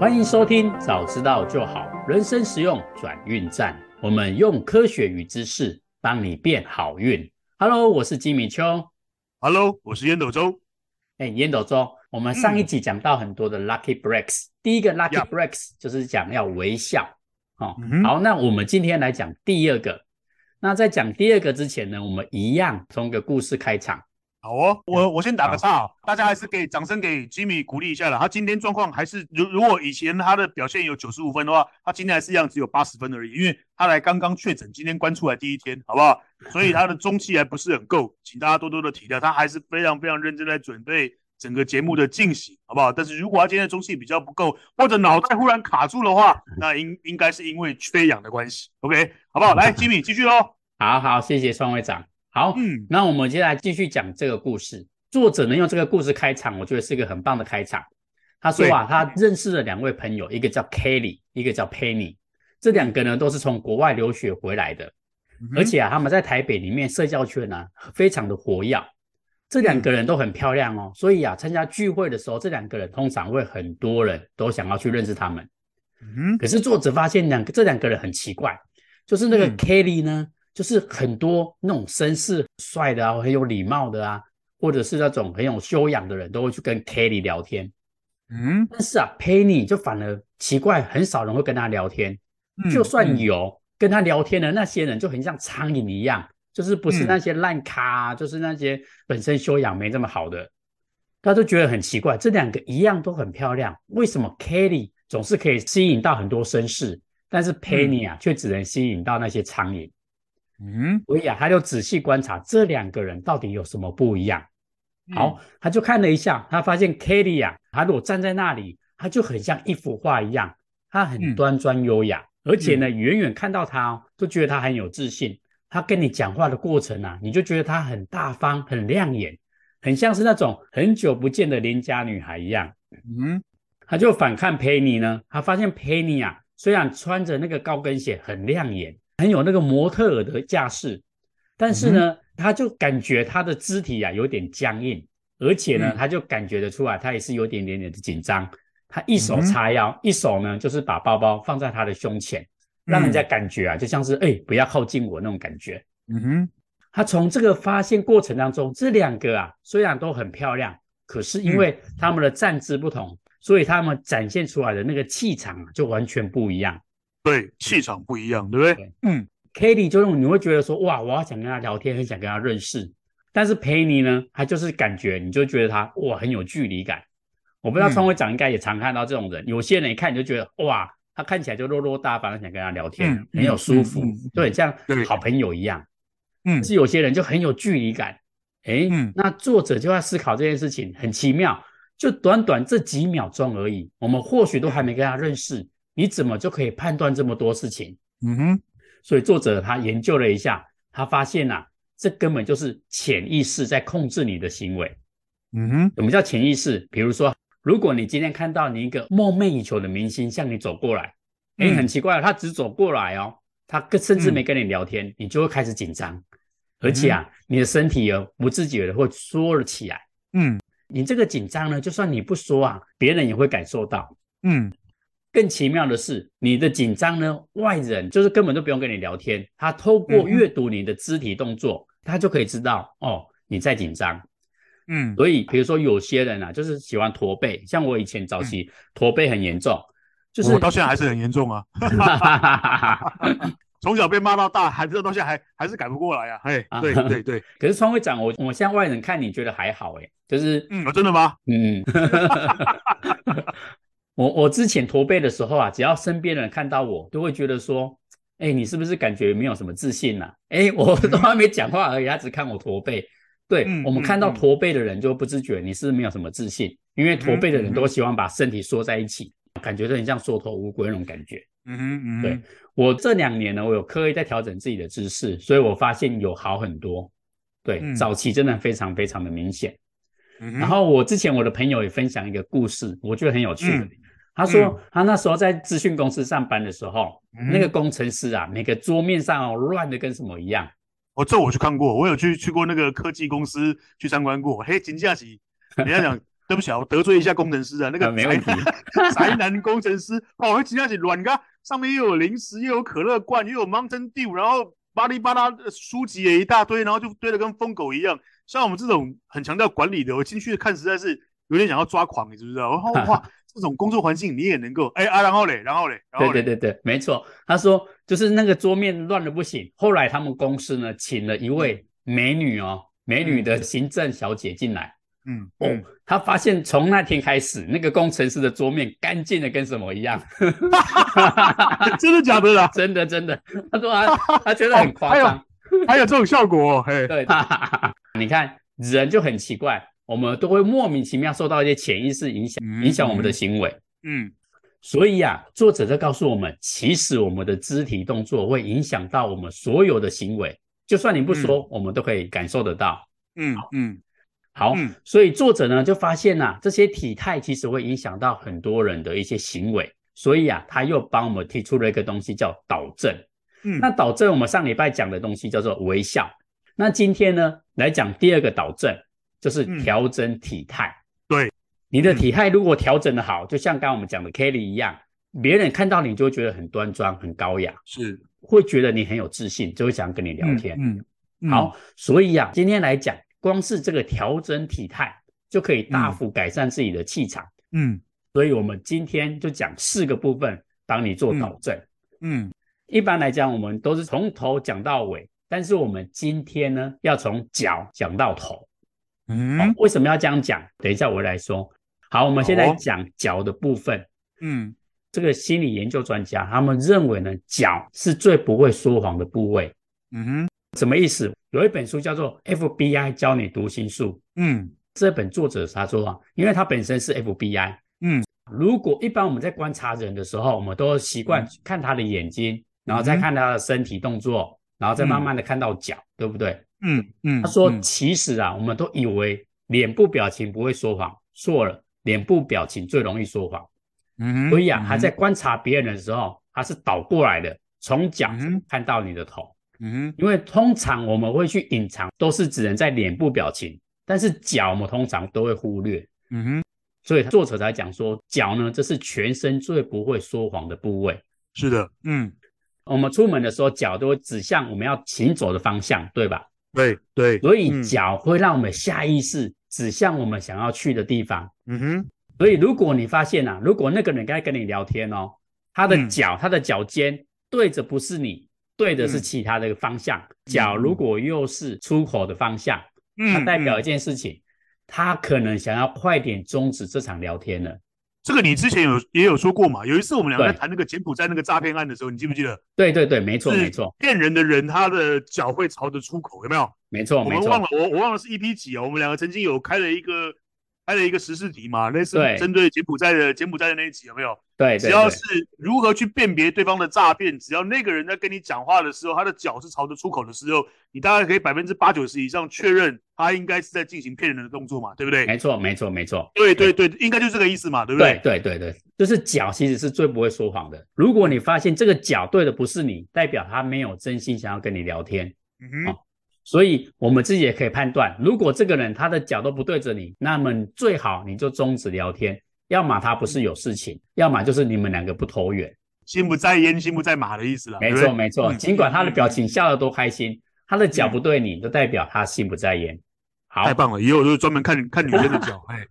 欢迎收听《早知道就好》，人生实用转运站。我们用科学与知识帮你变好运。Hello，我是金米秋。Hello，我是烟斗周。哎，烟斗周，我们上一集讲到很多的 Lucky Breaks，、嗯、第一个 Lucky Breaks 就是讲要微笑。哦、嗯，好，那我们今天来讲第二个。那在讲第二个之前呢，我们一样从个故事开场。好哦，我我先打个岔，大家还是给掌声给 Jimmy 鼓励一下了。他今天状况还是如如果以前他的表现有九十五分的话，他今天还是一样只有八十分而已，因为他来刚刚确诊，今天关出来第一天，好不好？所以他的中气还不是很够，请大家多多的体谅。他还是非常非常认真在准备整个节目的进行，好不好？但是如果他今天的中气比较不够，或者脑袋忽然卡住的话，那应应该是因为缺氧的关系。OK，好不好？来，Jimmy 继续喽。好好，谢谢双会长。好，嗯，那我们接下来继续讲这个故事。作者能用这个故事开场，我觉得是一个很棒的开场。他说啊，他认识了两位朋友，一个叫 Kelly，一个叫 Penny。这两个呢都是从国外留学回来的，嗯、而且啊，他们在台北里面社交圈呢、啊、非常的活跃。这两个人都很漂亮哦，所以啊，参加聚会的时候，这两个人通常会很多人都想要去认识他们。嗯，可是作者发现两个这两个人很奇怪，就是那个 Kelly 呢。嗯就是很多那种绅士、帅的啊，很有礼貌的啊，或者是那种很有修养的人，都会去跟 Kelly 聊天。嗯，但是啊，Penny 就反而奇怪，很少人会跟他聊天。嗯、就算有、嗯、跟他聊天的那些人，就很像苍蝇一样，就是不是那些烂咖、啊嗯，就是那些本身修养没这么好的，他都觉得很奇怪。这两个一样都很漂亮，为什么 Kelly 总是可以吸引到很多绅士，但是 Penny 啊，却、嗯、只能吸引到那些苍蝇？嗯，所以啊，他就仔细观察这两个人到底有什么不一样。好，他就看了一下，他发现 Kelly 啊，他如果站在那里，他就很像一幅画一样，他很端庄优雅，而且呢，远远看到他哦，都觉得他很有自信。他跟你讲话的过程啊，你就觉得他很大方、很亮眼，很像是那种很久不见的邻家女孩一样。嗯，他就反看 Penny 呢，他发现 Penny 啊，虽然穿着那个高跟鞋很亮眼。很有那个模特儿的架势，但是呢、嗯，他就感觉他的肢体啊有点僵硬，而且呢、嗯，他就感觉得出来，他也是有点点点的紧张。他一手叉腰，嗯、一手呢就是把包包放在他的胸前，让人家感觉啊就像是哎、欸、不要靠近我那种感觉。嗯哼，他从这个发现过程当中，这两个啊虽然都很漂亮，可是因为他们的站姿不同，所以他们展现出来的那个气场就完全不一样。对，气场不一样，对不对？对嗯，Kelly 就用你会觉得说，哇，我要想跟他聊天，很想跟他认识。但是 Penny 呢，他就是感觉，你就觉得他哇，很有距离感。我不知道创会长应该也常看到这种人，嗯、有些人一看你就觉得，哇，他看起来就落落大方，想跟他聊天，嗯、很有舒服、嗯嗯，对，像好朋友一样。嗯，是有些人就很有距离感。哎、嗯，那作者就在思考这件事情，很奇妙，就短短这几秒钟而已，我们或许都还没跟他认识。你怎么就可以判断这么多事情？嗯哼，所以作者他研究了一下，他发现呐、啊，这根本就是潜意识在控制你的行为。嗯哼，什么叫潜意识？比如说，如果你今天看到你一个梦寐以求的明星向你走过来，哎、嗯，很奇怪，他只走过来哦，他甚至没跟你聊天，嗯、你就会开始紧张，而且啊，嗯、你的身体哦不自觉的会缩了起来。嗯，你这个紧张呢，就算你不说啊，别人也会感受到。嗯。更奇妙的是，你的紧张呢，外人就是根本都不用跟你聊天，他透过阅读你的肢体动作，嗯、他就可以知道哦你在紧张。嗯，所以比如说有些人啊，就是喜欢驼背，像我以前早期驼背很严重，嗯、就是我到现在还是很严重啊。从小被骂到大，还这东西还还是改不过来啊。哎，对对对。可是川会长，我我像外人看你觉得还好哎，就是嗯，真的吗？嗯。我我之前驼背的时候啊，只要身边的人看到我，都会觉得说，哎、欸，你是不是感觉没有什么自信呐、啊？哎、欸，我都还没讲话而已，他只看我驼背。对、嗯、我们看到驼背的人，就不自觉你是是没有什么自信，因为驼背的人都喜欢把身体缩在一起，感觉就很像缩头乌龟那种感觉。嗯哼嗯，对我这两年呢，我有刻意在调整自己的姿势，所以我发现有好很多。对，嗯、早期真的非常非常的明显。嗯、然后我之前我的朋友也分享一个故事，我觉得很有趣。嗯他说、嗯，他那时候在资讯公司上班的时候，嗯、那个工程师啊，每个桌面上哦乱的跟什么一样。哦，这我去看过，我有去去过那个科技公司去参观过。嘿，金假期，人家讲，对不起啊，我得罪一下工程师啊，那个没问题，宅男工程师哦，我今天是软咖，上面又有零食，又有可乐罐，又有 Mountain Dew，然后巴拉巴拉书籍也一大堆，然后就堆得跟疯狗一样。像我们这种很强调管理的，我进去看实在是有点想要抓狂，你知不知道？然后哇，这种工作环境你也能够哎啊，然后嘞，然后嘞，对对对对，没错。他说就是那个桌面乱的不行，后来他们公司呢请了一位美女哦，美女的行政小姐进来。嗯哦，他发现从那天开始，那个工程师的桌面干净的跟什么一样，真的假的啦？真的真的，他说他他觉得很夸张，哦还，还有这种效果，哦，嘿，对，你看人就很奇怪，我们都会莫名其妙受到一些潜意识影响，嗯、影响我们的行为，嗯，所以啊，作者在告诉我们，其实我们的肢体动作会影响到我们所有的行为，就算你不说，嗯、我们都可以感受得到，嗯嗯。好，嗯、所以作者呢就发现呐、啊，这些体态其实会影响到很多人的一些行为，所以啊，他又帮我们提出了一个东西叫导正。嗯，那导正我们上礼拜讲的东西叫做微笑，那今天呢来讲第二个导正，就是调整体态。嗯、对，你的体态如果调整的好，就像刚刚我们讲的 Kelly 一样，别人看到你就会觉得很端庄、很高雅，是会觉得你很有自信，就会想跟你聊天。嗯，嗯嗯好，所以啊，今天来讲。光是这个调整体态，就可以大幅改善自己的气场。嗯，所以我们今天就讲四个部分，帮你做导正。嗯，嗯一般来讲，我们都是从头讲到尾，但是我们今天呢，要从脚讲到头。嗯、哦，为什么要这样讲？等一下我来说。好，我们现在讲脚的部分。嗯，这个心理研究专家他们认为呢，脚是最不会说谎的部位。嗯哼。什么意思？有一本书叫做《FBI 教你读心术》。嗯，这本作者他说啊，因为他本身是 FBI。嗯，如果一般我们在观察人的时候，我们都习惯看他的眼睛，嗯、然后再看他的身体动作，然后再慢慢的看到脚，嗯、对不对？嗯嗯。他说，其实啊，我们都以为脸部表情不会说谎，错了，脸部表情最容易说谎。嗯，所以啊，他在观察别人的时候，他是倒过来的，从脚看到你的头。嗯，因为通常我们会去隐藏，都是只能在脸部表情，但是脚我们通常都会忽略。嗯哼，所以作者才讲说，脚呢，这是全身最不会说谎的部位。是的，嗯，我们出门的时候，脚都会指向我们要行走的方向，对吧？对对，所以脚会让我们下意识指向我们想要去的地方。嗯哼，所以如果你发现啊，如果那个人该跟你聊天哦，他的脚，嗯、他的脚尖对着不是你。对的是其他的方向，嗯、脚如果又是出口的方向，嗯，它代表一件事情，嗯、他可能想要快点终止这场聊天了。这个你之前有也有说过嘛？有一次我们两个在谈那个柬埔寨那个诈骗案的时候，你记不记得？对对对，没错没错，骗人的人他的脚会朝着出口，有没有？没错我忘了我我忘了是 EP 几哦，我们两个曾经有开了一个。开了一个时事题嘛，类似针对柬埔寨的柬埔寨的那一集有没有？对，只要是如何去辨别对方的诈骗，只要那个人在跟你讲话的时候，他的脚是朝着出口的时候，你大概可以百分之八九十以上确认他应该是在进行骗人的动作嘛，对不对？没错，没错，没错。对对对，应该就是这个意思嘛，对不对？对对对对，就是脚其实是最不会说谎的。如果你发现这个脚对的不是你，代表他没有真心想要跟你聊天。嗯哼。哦所以，我们自己也可以判断，如果这个人他的脚都不对着你，那么最好你就终止聊天。要么他不是有事情，要么就是你们两个不投缘，心不在焉，心不在马的意思了。没错，没错。尽管他的表情笑得多开心，他的脚不对你，就代表他心不在焉。好，太棒了！以后就是专门看看女生的脚。哎，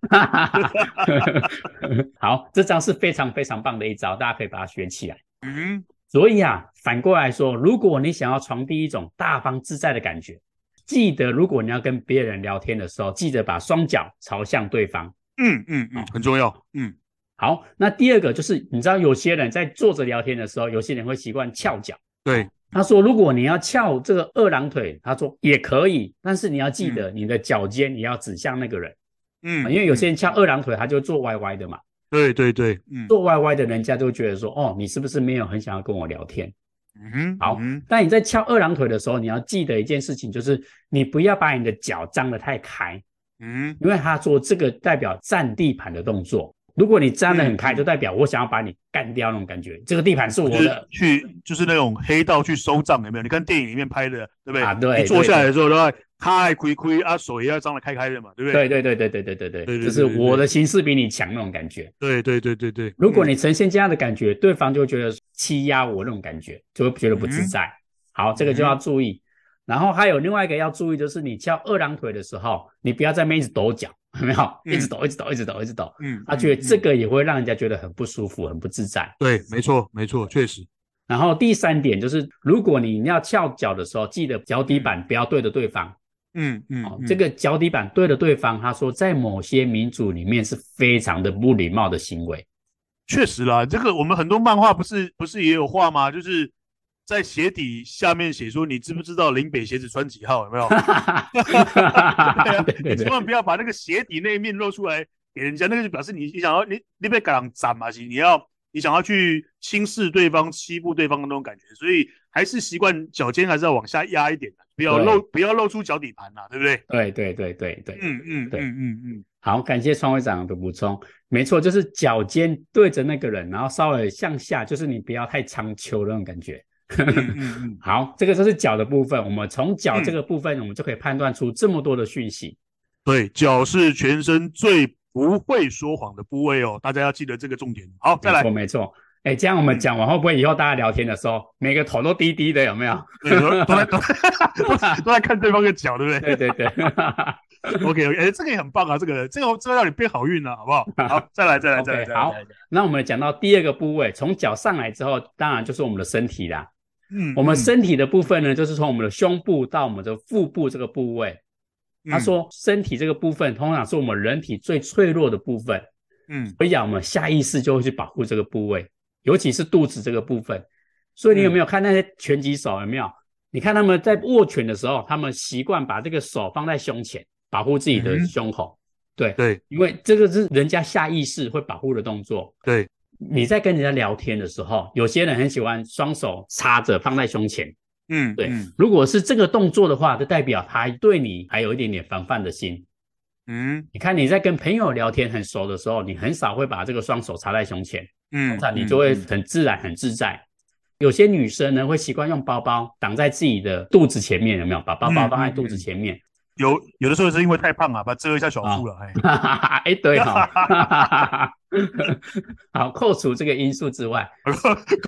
好，这招是非常非常棒的一招，大家可以把它学起来。嗯。所以啊，反过来说，如果你想要传递一种大方自在的感觉，记得如果你要跟别人聊天的时候，记得把双脚朝向对方。嗯嗯嗯，很重要。嗯，好。那第二个就是，你知道有些人在坐着聊天的时候，有些人会习惯翘脚。对，他说，如果你要翘这个二郎腿，他说也可以，但是你要记得你的脚尖你要指向那个人。嗯，因为有些人翘二郎腿，他就坐歪歪的嘛。对对对，嗯，坐歪歪的人家都觉得说，哦，你是不是没有很想要跟我聊天？嗯哼，好。嗯、但你在翘二郎腿的时候，你要记得一件事情，就是你不要把你的脚张得太开，嗯，因为他说这个代表占地盘的动作，如果你站得很开，就代表我想要把你干掉那种感觉。这个地盘是我的，去就是那种黑道去收账，有没有？你看电影里面拍的，对不对？啊，对。坐下来的时候，对吧？开亏亏啊，手也要张得开开的嘛，对不对？对对对对对对对对，就是我的形势比你强那种感觉。对对对对对。如果你呈现这样的感觉，对方就会觉得欺压我那种感觉，就会觉得不自在。好，这个就要注意。然后还有另外一个要注意，就是你翘二郎腿的时候，你不要在那边一直抖脚。有没有一直抖，一直抖，一直抖，一直抖？嗯，他觉得这个也会让人家觉得很不舒服，很不自在。对，没错，没错，确实。然后第三点就是，如果你要翘脚的时候，记得脚底板不要对着对方。嗯嗯，这个脚底板对着对方，他说在某些民族里面是非常的不礼貌的行为。确实啦，这个我们很多漫画不是不是也有画吗？就是。在鞋底下面写说，你知不知道林北鞋子穿几号？有没有？对啊，千万不要把那个鞋底那一面露出来给人家，那个就表示你你想要你你被赶斩嘛？你要你想要去轻视对方、欺负对方的那种感觉，所以还是习惯脚尖还是要往下压一点的，不要露不要露出脚底盘呐，对不对？对对对对对，嗯嗯对嗯嗯嗯。好，感谢创会长的补充，没错，就是脚尖对着那个人，然后稍微向下，就是你不要太长秋那种感觉。好，这个就是脚的部分。我们从脚这个部分，我们就可以判断出这么多的讯息。对，脚是全身最不会说谎的部位哦，大家要记得这个重点。好，再来。没错，没错。哎，这样我们讲完，会不会以后大家聊天的时候，每个头都低低的，有没有？对，都在都都在看对方的脚，对不对？对对对。OK OK，哎，这个也很棒啊，这个这个这个让你变好运了，好不好？好，再来再来再来。好，那我们讲到第二个部位，从脚上来之后，当然就是我们的身体啦。嗯，我们身体的部分呢，就是从我们的胸部到我们的腹部这个部位。他说，身体这个部分通常是我们人体最脆弱的部分。嗯，所以啊，我们下意识就会去保护这个部位，尤其是肚子这个部分。所以你有没有看那些拳击手？有没有？你看他们在握拳的时候，他们习惯把这个手放在胸前，保护自己的胸口。对对，因为这个是人家下意识会保护的动作。对。你在跟人家聊天的时候，有些人很喜欢双手插着放在胸前。嗯，对。如果是这个动作的话，就代表他对你还有一点点防范的心。嗯，你看你在跟朋友聊天很熟的时候，你很少会把这个双手插在胸前。嗯，那你就会很自然、很自在。有些女生呢，会习惯用包包挡在自己的肚子前面，有没有？把包包放在肚子前面。有有的时候是因为太胖啊，把它遮一下小腹了。哎，哎，对哈，好，扣除这个因素之外，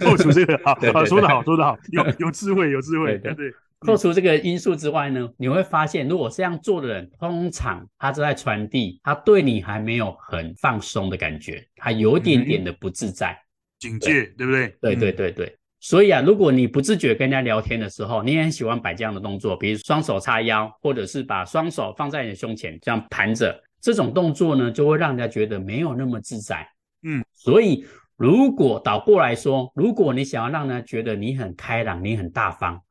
扣除这个，好，好，说得好，说得好，有有智慧，有智慧，对对。扣除这个因素之外呢，你会发现，如果这样做的人，通常他是在传递，他对你还没有很放松的感觉，他有一点点的不自在，警戒，对不对？对对对对。所以啊，如果你不自觉跟人家聊天的时候，你也很喜欢摆这样的动作，比如双手叉腰，或者是把双手放在你的胸前这样盘着，这种动作呢，就会让人家觉得没有那么自在。嗯，所以如果倒过来说，如果你想要让人家觉得你很开朗，你很大方，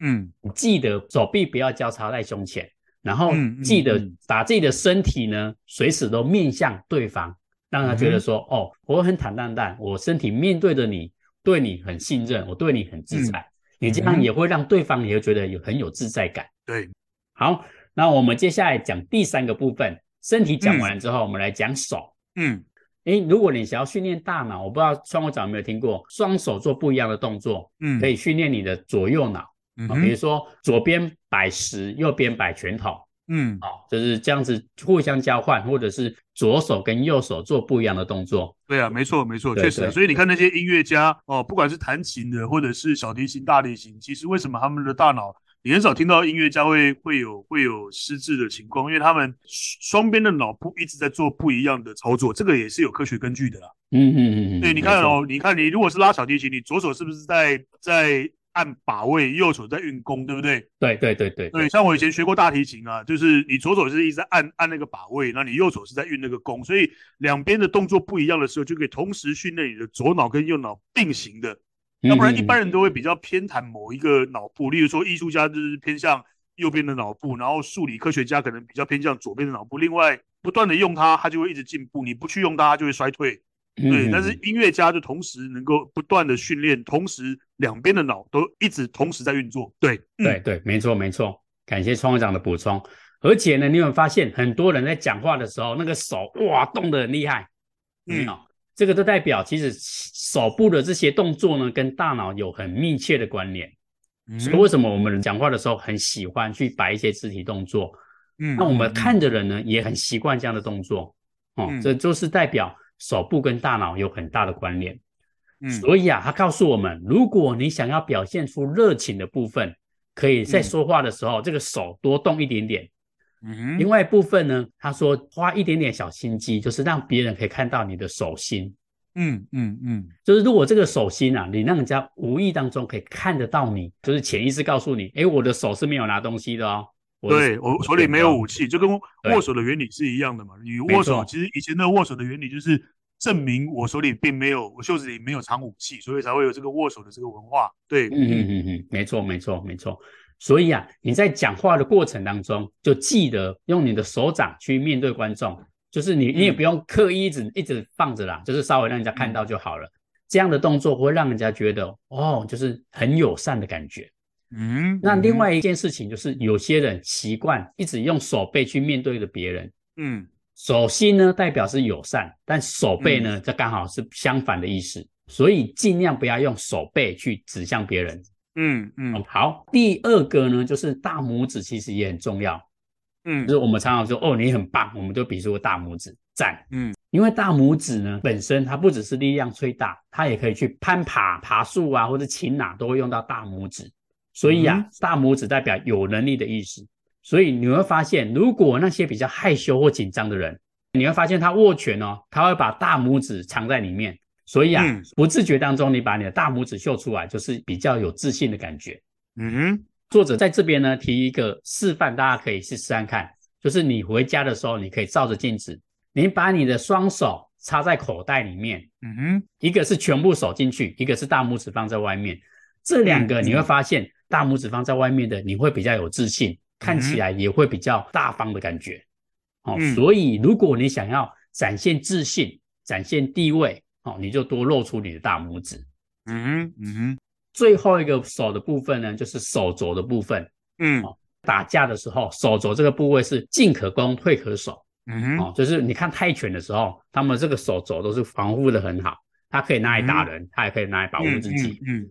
嗯，记得手臂不要交叉在胸前，然后记得把自己的身体呢，随时都面向对方，让他觉得说，哦，我很坦荡荡，我身体面对着你。对你很信任，我对你很自在，嗯、你这样也会让对方也会觉得有很有自在感。对，好，那我们接下来讲第三个部分，身体讲完了之后，嗯、我们来讲手。嗯，诶，如果你想要训练大脑，我不知道创会长有没有听过，双手做不一样的动作，嗯，可以训练你的左右脑。嗯哼，比如说左边摆十，右边摆拳头。嗯，好，就是这样子互相交换，或者是左手跟右手做不一样的动作。对啊，没错，没错，确实。所以你看那些音乐家哦，不管是弹琴的，或者是小提琴、大提琴，其实为什么他们的大脑，你很少听到音乐家会会有会有失智的情况，因为他们双边的脑部一直在做不一样的操作，这个也是有科学根据的啦。嗯嗯嗯嗯。对，你看哦，你看你如果是拉小提琴，你左手是不是在在？按把位，右手在运弓，对不对？对对对对对，像我以前学过大提琴啊，就是你左手是一直在按按那个把位，那你右手是在运那个弓，所以两边的动作不一样的时候，就可以同时训练你的左脑跟右脑并行的。要不然一般人都会比较偏袒某一个脑部，例如说艺术家就是偏向右边的脑部，然后数理科学家可能比较偏向左边的脑部。另外不断的用它，它就会一直进步；你不去用它，它就会衰退。对，但是音乐家就同时能够不断的训练，同时两边的脑都一直同时在运作。对，对对，没错没错。感谢创会长的补充。而且呢，你有没有发现很多人在讲话的时候，那个手哇动得很厉害？嗯，这个都代表其实手部的这些动作呢，跟大脑有很密切的关联。嗯，所以为什么我们讲话的时候很喜欢去摆一些肢体动作？嗯，那我们看的人呢，也很习惯这样的动作。哦，这就是代表手部跟大脑有很大的关联。嗯，所以啊，他告诉我们，如果你想要表现出热情的部分，可以在说话的时候，这个手多动一点点。嗯，另外一部分呢，他说花一点点小心机，就是让别人可以看到你的手心。嗯嗯嗯，就是如果这个手心啊，你让人家无意当中可以看得到你，就是潜意识告诉你，哎，我的手是没有拿东西的哦。对，我手里没有武器，就跟握手的原理是一样的嘛。你握手，其实以前的握手的原理就是证明我手里并没有，我袖子里没有藏武器，所以才会有这个握手的这个文化。对，嗯嗯嗯嗯，没错没错没错。所以啊，你在讲话的过程当中，就记得用你的手掌去面对观众，就是你你也不用刻意一直一直放着啦，就是稍微让人家看到就好了。这样的动作会让人家觉得哦，就是很友善的感觉。嗯，那另外一件事情就是，有些人习惯一直用手背去面对着别人。嗯，手心呢代表是友善，但手背呢，这刚好是相反的意思，所以尽量不要用手背去指向别人。嗯嗯，好，第二个呢就是大拇指其实也很重要。嗯，就是我们常常说哦，你很棒，我们就比出个大拇指赞。嗯，因为大拇指呢本身它不只是力量最大，它也可以去攀爬、爬树啊，或者擒拿都会用到大拇指。所以啊，大拇指代表有能力的意思。所以你会发现，如果那些比较害羞或紧张的人，你会发现他握拳哦，他会把大拇指藏在里面。所以啊，不自觉当中，你把你的大拇指秀出来，就是比较有自信的感觉。嗯哼。作者在这边呢提一个示范，大家可以试试看看，就是你回家的时候，你可以照着镜子，你把你的双手插在口袋里面。嗯哼。一个是全部手进去，一个是大拇指放在外面。这两个你会发现。大拇指放在外面的，你会比较有自信，看起来也会比较大方的感觉。哦，所以如果你想要展现自信、展现地位，哦，你就多露出你的大拇指。嗯哼，嗯哼。最后一个手的部分呢，就是手肘的部分。嗯，打架的时候，手肘这个部位是进可攻，退可守。嗯哼，哦，就是你看泰拳的时候，他们这个手肘都是防护的很好，他可以拿来打人，他也可以拿来保护自己。嗯。嗯，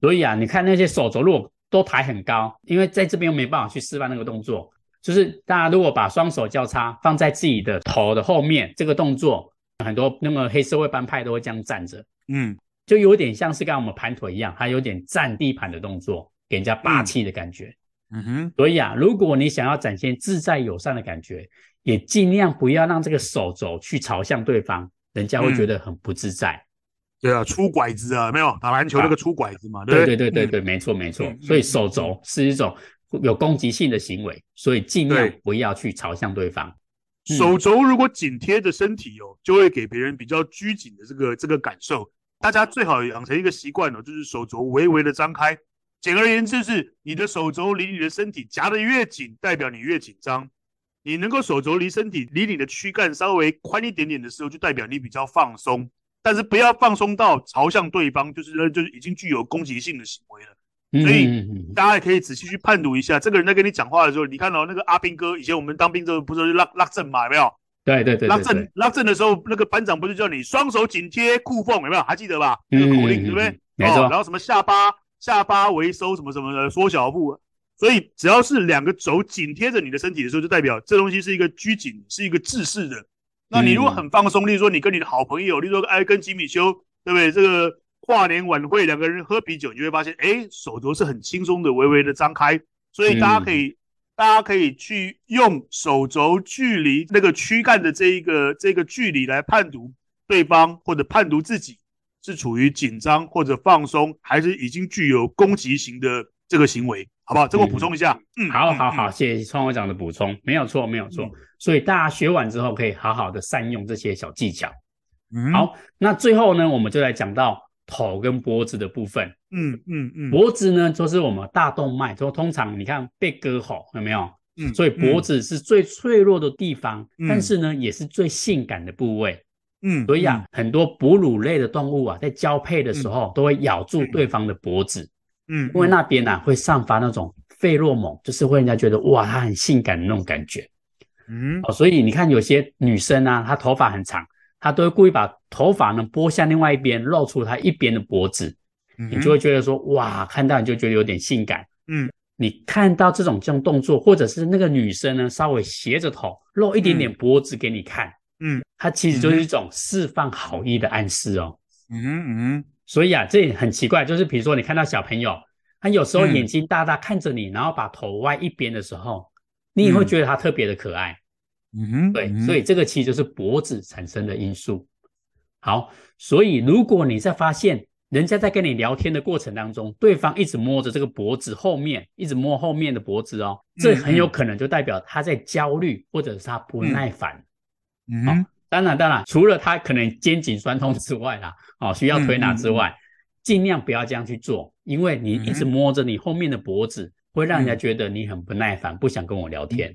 所以啊，你看那些手肘如果都抬很高，因为在这边又没办法去示范那个动作，就是大家如果把双手交叉放在自己的头的后面，这个动作很多那么黑社会帮派都会这样站着，嗯，就有点像是跟我们盘腿一样，还有点占地盘的动作，给人家霸气的感觉。嗯哼，所以啊，如果你想要展现自在友善的感觉，也尽量不要让这个手肘去朝向对方，人家会觉得很不自在。嗯对啊，出拐子啊，没有打篮球那个出拐子嘛？啊、对对对对对，没错没错。所以手肘是一种有攻击性的行为，所以尽量不要去朝向对方。对嗯、手肘如果紧贴着身体哦，就会给别人比较拘谨的这个这个感受。大家最好养成一个习惯哦，就是手肘微微的张开。简而言之，是你的手肘离你的身体夹得越紧，代表你越紧张。你能够手肘离身体离你的躯干稍微宽一点点的时候，就代表你比较放松。但是不要放松到朝向对方，就是就是已经具有攻击性的行为了。所以大家也可以仔细去判读一下，这个人在跟你讲话的时候，你看到那个阿兵哥，以前我们当兵的时候不是拉拉阵嘛，有没有？对对对，拉阵拉阵的时候，那个班长不是叫你双手紧贴裤缝，有没有？还记得吧？那个口令对不对？没错。然后什么下巴下巴微收，什么什么的缩小腹。所以只要是两个肘紧贴着你的身体的时候，就代表这东西是一个拘谨，是一个制式的。那你如果很放松，例如说你跟你的好朋友，例如说哎跟吉米修，对不对？这个跨年晚会两个人喝啤酒，你就会发现，哎，手肘是很轻松的，微微的张开。所以大家可以，嗯、大家可以去用手肘距离那个躯干的这一个这个距离来判读对方，或者判读自己是处于紧张或者放松，还是已经具有攻击型的这个行为。好不好？这个我补充一下。嗯，好，好，好，谢谢创会长的补充，没有错，没有错。所以大家学完之后，可以好好的善用这些小技巧。嗯，好，那最后呢，我们就来讲到头跟脖子的部分。嗯嗯嗯，脖子呢，就是我们大动脉，就通常你看被割喉有没有？嗯，所以脖子是最脆弱的地方，但是呢，也是最性感的部位。嗯，所以啊，很多哺乳类的动物啊，在交配的时候，都会咬住对方的脖子。嗯，因为那边呢、啊、会散发那种费洛蒙，就是会让人家觉得哇，她很性感的那种感觉。嗯，哦，所以你看有些女生啊，她头发很长，她都会故意把头发呢拨向另外一边，露出她一边的脖子，嗯、你就会觉得说哇，看到你就觉得有点性感。嗯，你看到这种这种动作，或者是那个女生呢稍微斜着头，露一点点脖子给你看，嗯，她其实就是一种释放好意的暗示哦。嗯嗯，所以啊，这也很奇怪，就是比如说你看到小朋友，他有时候眼睛大大看着你，嗯、然后把头歪一边的时候，你也会觉得他特别的可爱。嗯哼，对，所以这个其实就是脖子产生的因素。好，所以如果你在发现人家在跟你聊天的过程当中，对方一直摸着这个脖子后面，一直摸后面的脖子哦，这很有可能就代表他在焦虑，或者是他不耐烦。嗯哼，当然当然，除了他可能肩颈酸痛之外啦，哦，需要推拿之外，尽量不要这样去做，因为你一直摸着你后面的脖子，会让人家觉得你很不耐烦，不想跟我聊天。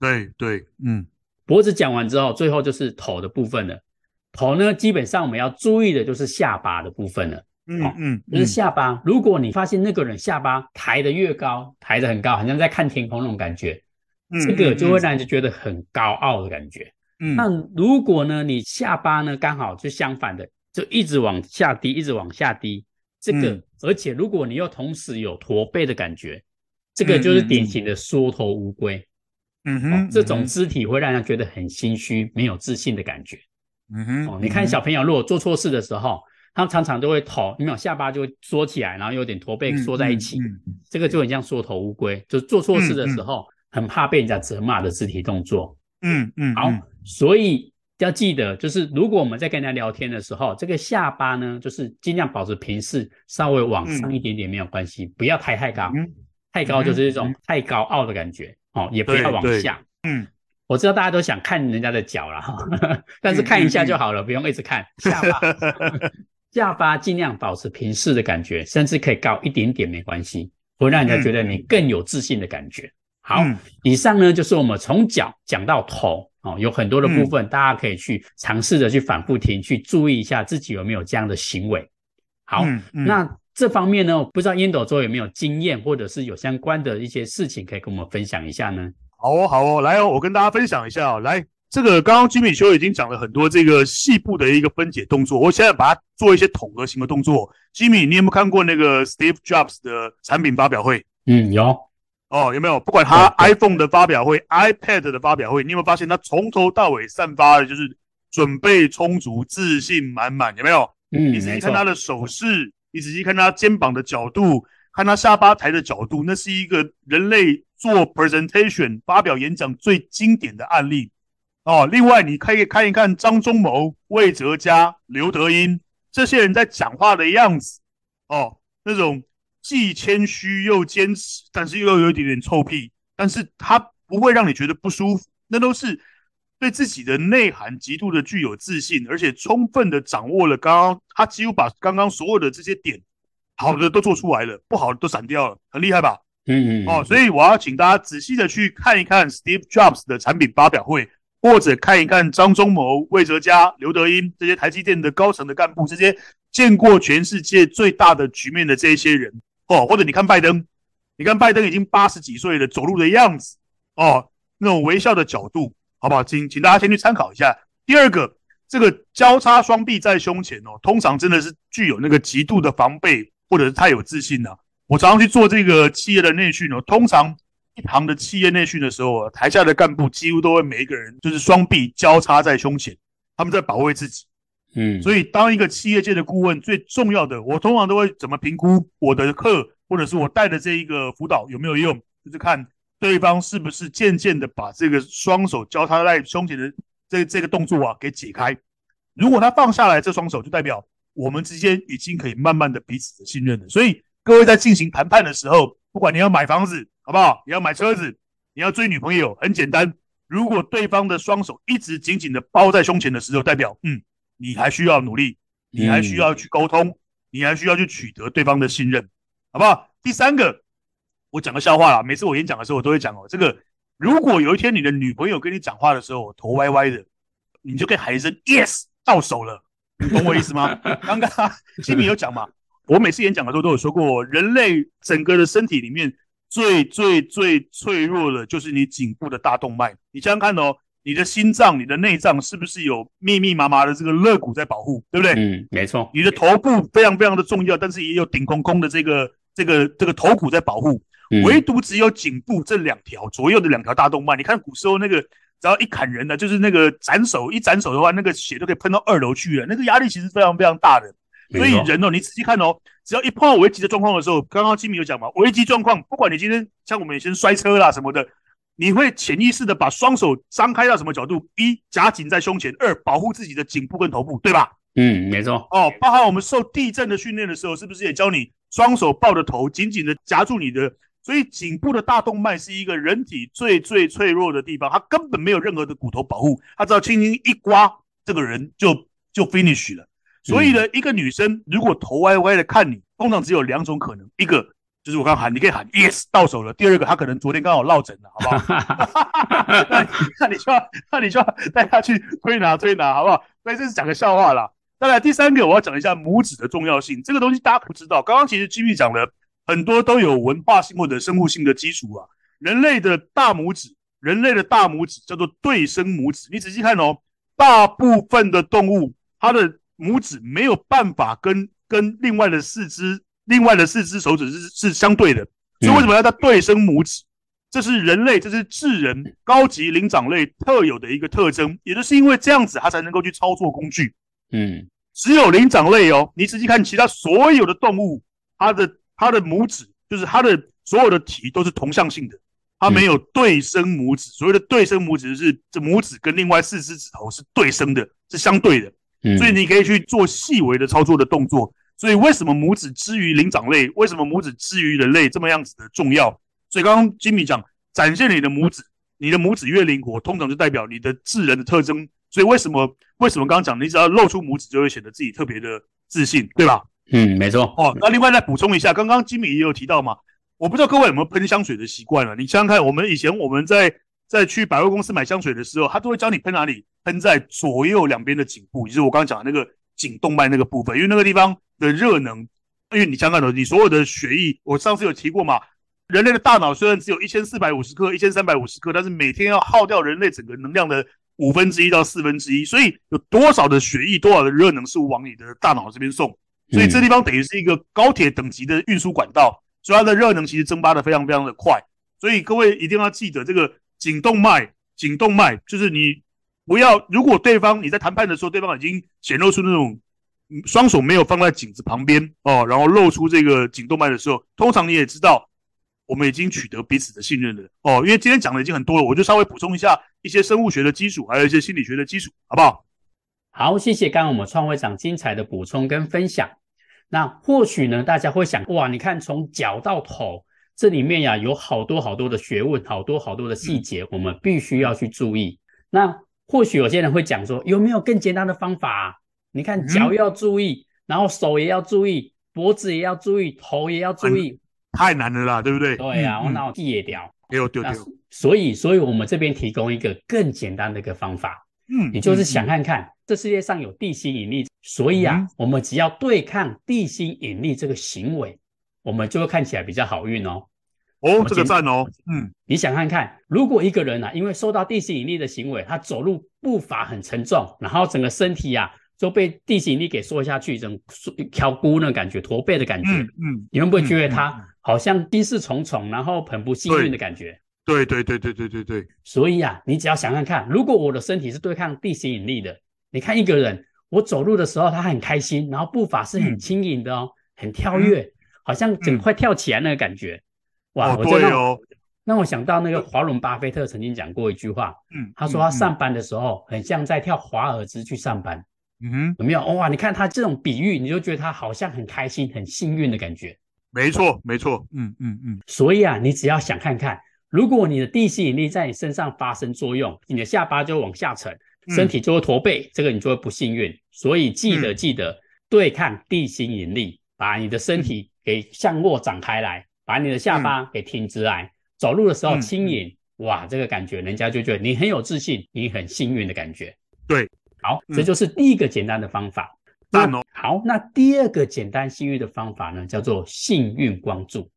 对对，嗯。脖子讲完之后，最后就是头的部分了。头呢，基本上我们要注意的就是下巴的部分了。嗯嗯，嗯，就是下巴。如果你发现那个人下巴抬得越高，抬得很高，好像在看天空那种感觉，嗯，这个就会让人觉得很高傲的感觉。嗯，那如果呢，你下巴呢刚好就相反的，就一直往下低，一直往下低，这个，嗯，而且如果你又同时有驼背的感觉，这个就是典型的缩头乌龟。嗯哼、哦，这种肢体会让人觉得很心虚、没有自信的感觉。嗯哼，哦，你看小朋友如果做错事的时候，他们常常都会头，没有下巴就会缩起来，然后有点驼背缩在一起，嗯嗯。嗯、这个就很像缩头乌龟，就是做错事的时候、嗯、很怕被人家责骂的肢体动作。嗯嗯，好，所以要记得，就是如果我们在跟人家聊天的时候，这个下巴呢，就是尽量保持平视，稍微往上一点点没有关系，不要抬太高，嗯、太高就是一种太高傲的感觉。哦，也不要往下。嗯，我知道大家都想看人家的脚了哈，但是看一下就好了，不用一直看。下巴，下巴尽量保持平视的感觉，甚至可以高一点点没关系，会让人家觉得你更有自信的感觉。嗯、好，嗯、以上呢就是我们从脚讲到头哦，有很多的部分，嗯、大家可以去尝试着去反复听，去注意一下自己有没有这样的行为。好，那。这方面呢，我不知道烟斗周有没有经验，或者是有相关的一些事情可以跟我们分享一下呢？好哦，好哦，来哦，我跟大家分享一下哦。来，这个刚刚吉米修已经讲了很多这个细部的一个分解动作，我现在把它做一些统合型的动作。吉米，你有没有看过那个 Steve Jobs 的产品发表会？嗯，有。哦，有没有？不管他 iPhone 的发表会、iPad 的发表会，你有没有发现他从头到尾散发的就是准备充足、自信满满？有没有？嗯，你仔细看他的手势。你仔细看他肩膀的角度，看他下巴抬的角度，那是一个人类做 presentation 发表演讲最经典的案例哦。另外，你可以看一看张忠谋、魏哲嘉、刘德英这些人在讲话的样子哦，那种既谦虚又坚持，但是又有一点点臭屁，但是他不会让你觉得不舒服，那都是。对自己的内涵极度的具有自信，而且充分的掌握了刚刚他几乎把刚刚所有的这些点，好的都做出来了，不好的都闪掉了，很厉害吧？嗯嗯。哦，所以我要请大家仔细的去看一看 Steve Jobs 的产品发表会，或者看一看张忠谋、魏哲嘉、刘德英这些台积电的高层的干部，这些见过全世界最大的局面的这些人哦，或者你看拜登，你看拜登已经八十几岁了，走路的样子哦，那种微笑的角度。好不好？请请大家先去参考一下。第二个，这个交叉双臂在胸前哦，通常真的是具有那个极度的防备，或者是太有自信了。我常常去做这个企业的内训哦，通常一旁的企业内训的时候啊，台下的干部几乎都会每一个人就是双臂交叉在胸前，他们在保卫自己。嗯，所以当一个企业界的顾问，最重要的，我通常都会怎么评估我的课，或者是我带的这一个辅导有没有用，就是看。对方是不是渐渐的把这个双手交叉在胸前的这这个动作啊给解开？如果他放下来这双手，就代表我们之间已经可以慢慢的彼此的信任了。所以各位在进行谈判的时候，不管你要买房子好不好，你要买车子，你要追女朋友，很简单。如果对方的双手一直紧紧的包在胸前的时候，代表嗯，你还需要努力，你还需要去沟通，你还需要去取得对方的信任，好不好？第三个。我讲个笑话啦，每次我演讲的时候，我都会讲哦，这个如果有一天你的女朋友跟你讲话的时候头歪歪的，你就可以喊一声 yes，到手了，你懂我意思吗？刚刚金米有讲嘛，我每次演讲的时候都有说过，人类整个的身体里面最最最脆弱的就是你颈部的大动脉。你想想看哦，你的心脏、你的内脏是不是有密密麻麻的这个肋骨在保护，对不对？嗯，没错。你的头部非常非常的重要，但是也有顶空空的这个这个这个头骨在保护，嗯、唯独只有颈部这两条左右的两条大动脉。你看古时候那个只要一砍人呢，就是那个斩首一斩首的话，那个血都可以喷到二楼去了，那个压力其实非常非常大的。所以人哦，你仔细看哦，只要一碰到危急的状况的时候，刚刚金米有讲嘛，危急状况，不管你今天像我们以前摔车啦什么的。你会潜意识的把双手张开到什么角度？一夹紧在胸前，二保护自己的颈部跟头部，对吧？嗯，没错。哦，包含我们受地震的训练的时候，是不是也教你双手抱着头，紧紧的夹住你的？所以颈部的大动脉是一个人体最最脆弱的地方，它根本没有任何的骨头保护，它只要轻轻一刮，这个人就就 finish 了。所以呢，嗯、一个女生如果头歪歪的看你，通常只有两种可能，一个。就是我刚喊，你可以喊 yes 到手了。第二个，他可能昨天刚好落枕了，好不好？那 那你就要，那你就要带他去推拿推拿，好不好？所以这是讲个笑话啦。再来第三个，我要讲一下拇指的重要性。这个东西大家不知道。刚刚其实 Jimmy 讲了很多都有文化性或者生物性的基础啊。人类的大拇指，人类的大拇指叫做对生拇指。你仔细看哦，大部分的动物它的拇指没有办法跟跟另外的四肢。另外的四只手指是是相对的，所以为什么要叫对生拇指？这是人类，这是智人高级灵长类特有的一个特征，也就是因为这样子，它才能够去操作工具。嗯，只有灵长类哦，你仔细看其他所有的动物，它的它的拇指就是它的所有的体都是同向性的，它没有对生拇指。所谓的对生拇指是这拇指跟另外四只指头是对生的，是相对的，所以你可以去做细微的操作的动作。所以为什么拇指之于灵长类，为什么拇指之于人类这么样子的重要？所以刚刚金米讲，展现你的拇指，你的拇指越灵活，通常就代表你的智人的特征。所以为什么为什么刚刚讲，你只要露出拇指，就会显得自己特别的自信，对吧？嗯，没错。哦，那另外再补充一下，刚刚金米也有提到嘛，我不知道各位有没有喷香水的习惯了？你想想看，我们以前我们在在去百货公司买香水的时候，他都会教你喷哪里，喷在左右两边的颈部，也就是我刚刚讲的那个颈动脉那个部分，因为那个地方。的热能，因为你想想看，你所有的血液，我上次有提过嘛，人类的大脑虽然只有一千四百五十克、一千三百五十克，但是每天要耗掉人类整个能量的五分之一到四分之一，所以有多少的血液、多少的热能是往你的大脑这边送，所以这地方等于是一个高铁等级的运输管道，所以它的热能其实蒸发的非常非常的快，所以各位一定要记得这个颈动脉，颈动脉就是你不要，如果对方你在谈判的时候，对方已经显露出那种。双手没有放在颈子旁边哦，然后露出这个颈动脉的时候，通常你也知道，我们已经取得彼此的信任了哦。因为今天讲的已经很多了，我就稍微补充一下一些生物学的基础，还有一些心理学的基础，好不好？好，谢谢刚刚我们创会长精彩的补充跟分享。那或许呢，大家会想，哇，你看从脚到头这里面呀，有好多好多的学问，好多好多的细节，我们必须要去注意。那或许有些人会讲说，有没有更简单的方法啊？你看脚要注意，嗯、然后手也要注意，脖子也要注意，头也要注意，太难了啦，对不对？对呀、啊，我脑子也掉，丢丢丢。所以，所以我们这边提供一个更简单的一个方法，嗯，你就是想看看，这世界上有地心引力，所以啊，嗯、我们只要对抗地心引力这个行为，我们就会看起来比较好运哦。哦，这个赞哦，嗯，你想看看，如果一个人啊，因为受到地心引力的行为，他走路步伐很沉重，然后整个身体啊。都被地心引力给缩下去，一种挑骨那感觉，驼背的感觉，嗯，嗯，你会不会觉得他好像心事重重，然后很不幸运的感觉？对。对对对对对对。所以啊，你只要想看看，如果我的身体是对抗地心引力的，你看一个人，我走路的时候他很开心，然后步伐是很轻盈的哦，嗯、很跳跃，嗯、好像整块跳起来那个感觉，嗯、哇！我对哦。让我想到那个华伦巴菲特曾经讲过一句话，嗯，他说他上班的时候很像在跳华尔兹去上班。嗯哼，有没有哇？你看他这种比喻，你就觉得他好像很开心、很幸运的感觉。没错，没错。嗯嗯嗯。所以啊，你只要想看看，如果你的地心引力在你身上发生作用，你的下巴就往下沉，身体就会驼背，嗯、这个你就会不幸运。所以记得记得对抗地心引力，把你的身体给向外展开来，把你的下巴给挺直来，走路的时候轻盈。哇，这个感觉人家就觉得你很有自信，你很幸运的感觉。对。好，这就是第一个简单的方法。嗯、那好，那第二个简单幸运的方法呢，叫做幸运光柱。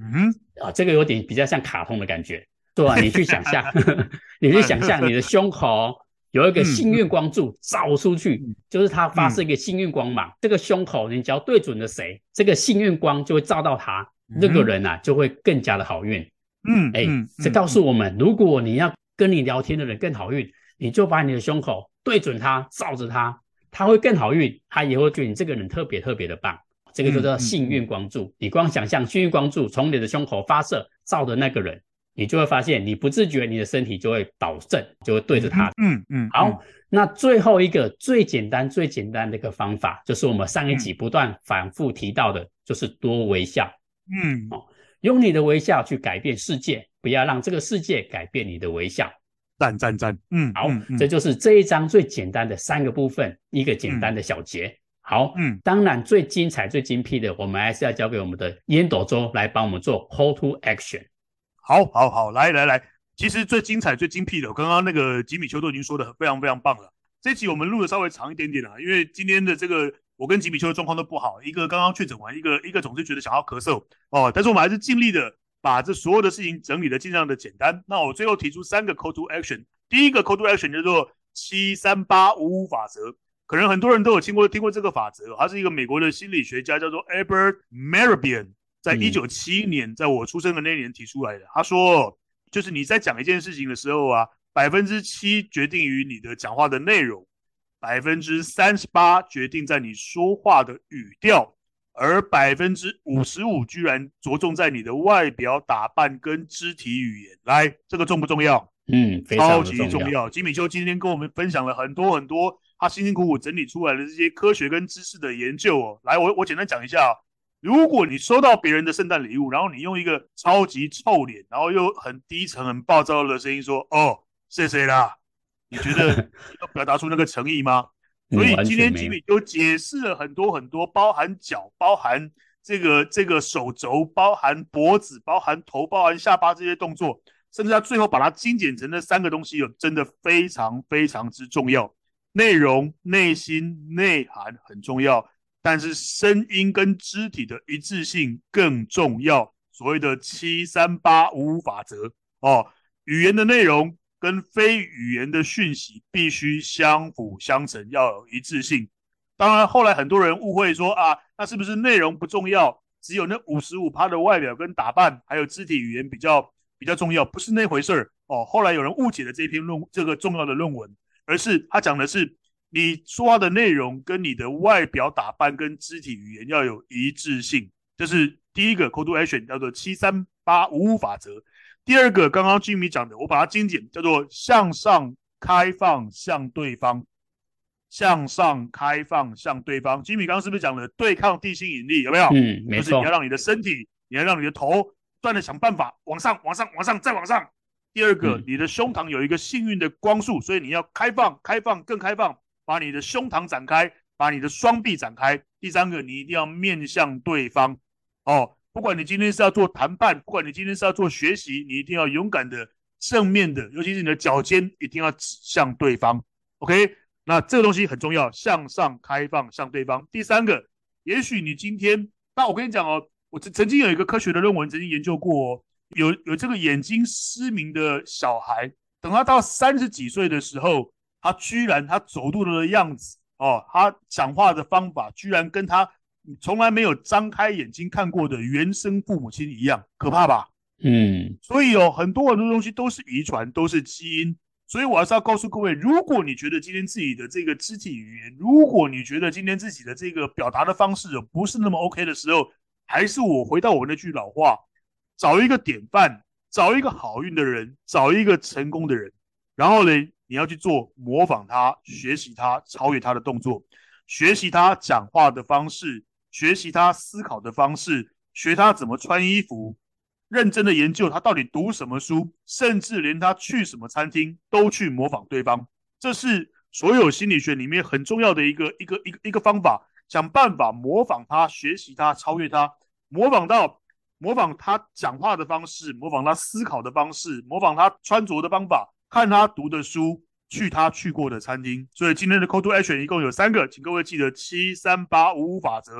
嗯，啊，这个有点比较像卡通的感觉。对啊，你去想象 你去想象你的胸口有一个幸运光柱照出去，嗯、就是它发射一个幸运光芒。嗯、这个胸口你只要对准了谁，这个幸运光就会照到他，那、嗯、个人啊就会更加的好运。嗯，哎、欸，这告诉我们，如果你要跟你聊天的人更好运，你就把你的胸口对准他，照着他，他会更好运，他也会觉得你这个人特别特别的棒。这个就叫幸运光柱。你光想象幸运光柱从你的胸口发射，照的那个人，你就会发现，你不自觉你的身体就会导正，就会对着他。嗯嗯好，那最后一个最简单、最简单的一个方法，就是我们上一集不断反复提到的，就是多微笑。嗯。哦，用你的微笑去改变世界，不要让这个世界改变你的微笑。赞赞赞。嗯。好，嗯嗯、这就是这一章最简单的三个部分，一个简单的小结。嗯好，嗯，当然最精彩、最精辟的，我们还是要交给我们的烟斗周来帮我们做 call to action。好，好，好，来，来，来，其实最精彩、最精辟的，刚刚那个吉米丘都已经说的非常非常棒了。这期我们录的稍微长一点点啊，因为今天的这个我跟吉米丘的状况都不好，一个刚刚确诊完，一个一个总是觉得想要咳嗽哦，但是我们还是尽力的把这所有的事情整理的尽量的简单。那我最后提出三个 call to action，第一个 call to action 叫做七三八五五法则。可能很多人都有听过听过这个法则，它是一个美国的心理学家，叫做 Albert Mehrabian，在一九七一年，在我出生的那年提出来的。他说，就是你在讲一件事情的时候啊，百分之七决定于你的讲话的内容，百分之三十八决定在你说话的语调，而百分之五十五居然着重在你的外表打扮跟肢体语言。来，这个重不重要？嗯，非常重要，超级重要。吉米修今天跟我们分享了很多很多。他辛辛苦苦整理出来的这些科学跟知识的研究哦，来，我我简单讲一下哦。如果你收到别人的圣诞礼物，然后你用一个超级臭脸，然后又很低沉、很暴躁的声音说：“哦，谢谢啦。”你觉得 要表达出那个诚意吗？所以今天吉米就解释了很多很多，包含脚、包含这个这个手肘、包含脖子、包含头、包含下巴这些动作，甚至他最后把它精简成那三个东西，有真的非常非常之重要。内容、内心、内涵很重要，但是声音跟肢体的一致性更重要。所谓的七三八五五法则哦，语言的内容跟非语言的讯息必须相辅相成，要有一致性。当然，后来很多人误会说啊，那是不是内容不重要，只有那五十五趴的外表跟打扮，还有肢体语言比较比较重要？不是那回事儿哦。后来有人误解了这篇论这个重要的论文。而是他讲的是，你说话的内容跟你的外表打扮跟肢体语言要有一致性，这是第一个 call to action，叫做七三八五五法则。第二个，刚刚 Jimmy 讲的，我把它精简，叫做向上开放向对方，向上开放向对方。Jimmy 刚刚是不是讲了对抗地心引力？有没有？嗯，没错。就是你要让你的身体，你要让你的头不断的想办法往上，往上，往上，再往上。第二个，你的胸膛有一个幸运的光束，所以你要开放、开放、更开放，把你的胸膛展开，把你的双臂展开。第三个，你一定要面向对方哦。不管你今天是要做谈判，不管你今天是要做学习，你一定要勇敢的、正面的，尤其是你的脚尖一定要指向对方。OK，那这个东西很重要，向上开放向对方。第三个，也许你今天，那我跟你讲哦，我曾曾经有一个科学的论文曾经研究过哦。有有这个眼睛失明的小孩，等他到三十几岁的时候，他居然他走路的样子哦，他讲话的方法居然跟他从来没有张开眼睛看过的原生父母亲一样，可怕吧？嗯，所以有很多很多东西都是遗传，都是基因。所以我还是要告诉各位，如果你觉得今天自己的这个肢体语言，如果你觉得今天自己的这个表达的方式不是那么 OK 的时候，还是我回到我那句老话。找一个典范，找一个好运的人，找一个成功的人，然后呢，你要去做模仿他，学习他，超越他的动作，学习他讲话的方式，学习他思考的方式，学他怎么穿衣服，认真的研究他到底读什么书，甚至连他去什么餐厅都去模仿对方。这是所有心理学里面很重要的一个一个一个一个方法，想办法模仿他，学习他，超越他，模仿到。模仿他讲话的方式，模仿他思考的方式，模仿他穿着的方法，看他读的书，去他去过的餐厅。所以今天的 Call to Action 一共有三个，请各位记得七三八五五法则：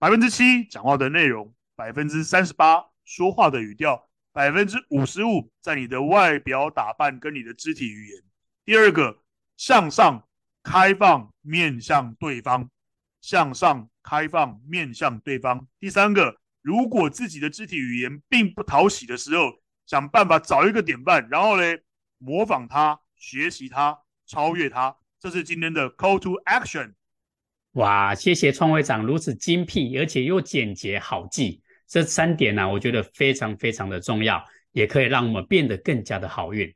百分之七讲话的内容，百分之三十八说话的语调，百分之五十五在你的外表打扮跟你的肢体语言。第二个，向上开放面向对方，向上开放面向对方。第三个，如果自己的肢体语言并不讨喜的时候，想办法找一个典范，然后呢，模仿他，学习他，超越他。这是今天的 Call to Action。哇，谢谢创会长如此精辟而且又简洁好记。这三点呢、我觉得非常非常的重要，也可以让我们变得更加的好运。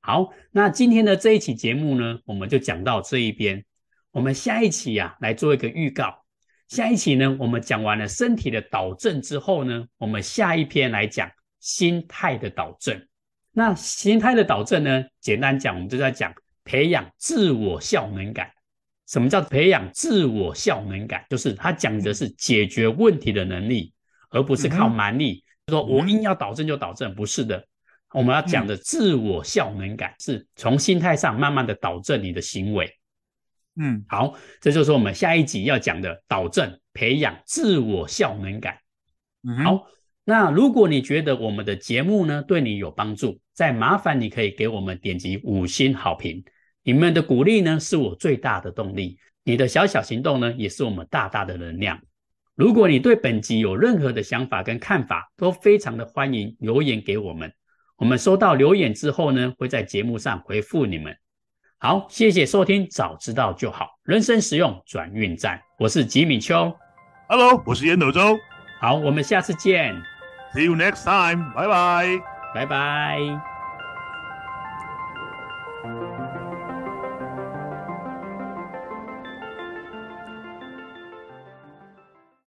好，那今天的这一期节目呢，我们就讲到这一边。我们下一期呀、啊，来做一个预告。下一期呢，我们讲完了身体的导正之后呢，我们下一篇来讲心态的导正。那心态的导正呢，简单讲，我们就在讲培养自我效能感。什么叫培养自我效能感？就是他讲的是解决问题的能力。而不是靠蛮力，嗯、说我硬要导正就导正，不是的。我们要讲的自我效能感，是从心态上慢慢的导正你的行为。嗯，好，这就是我们下一集要讲的导正，培养自我效能感。嗯，好，那如果你觉得我们的节目呢对你有帮助，再麻烦你可以给我们点击五星好评，你们的鼓励呢是我最大的动力，你的小小行动呢也是我们大大的能量。如果你对本集有任何的想法跟看法，都非常的欢迎留言给我们。我们收到留言之后呢，会在节目上回复你们。好，谢谢收听，早知道就好，人生实用转运站。我是吉米秋，Hello，我是烟斗周。好，我们下次见，See you next time，拜拜，拜拜。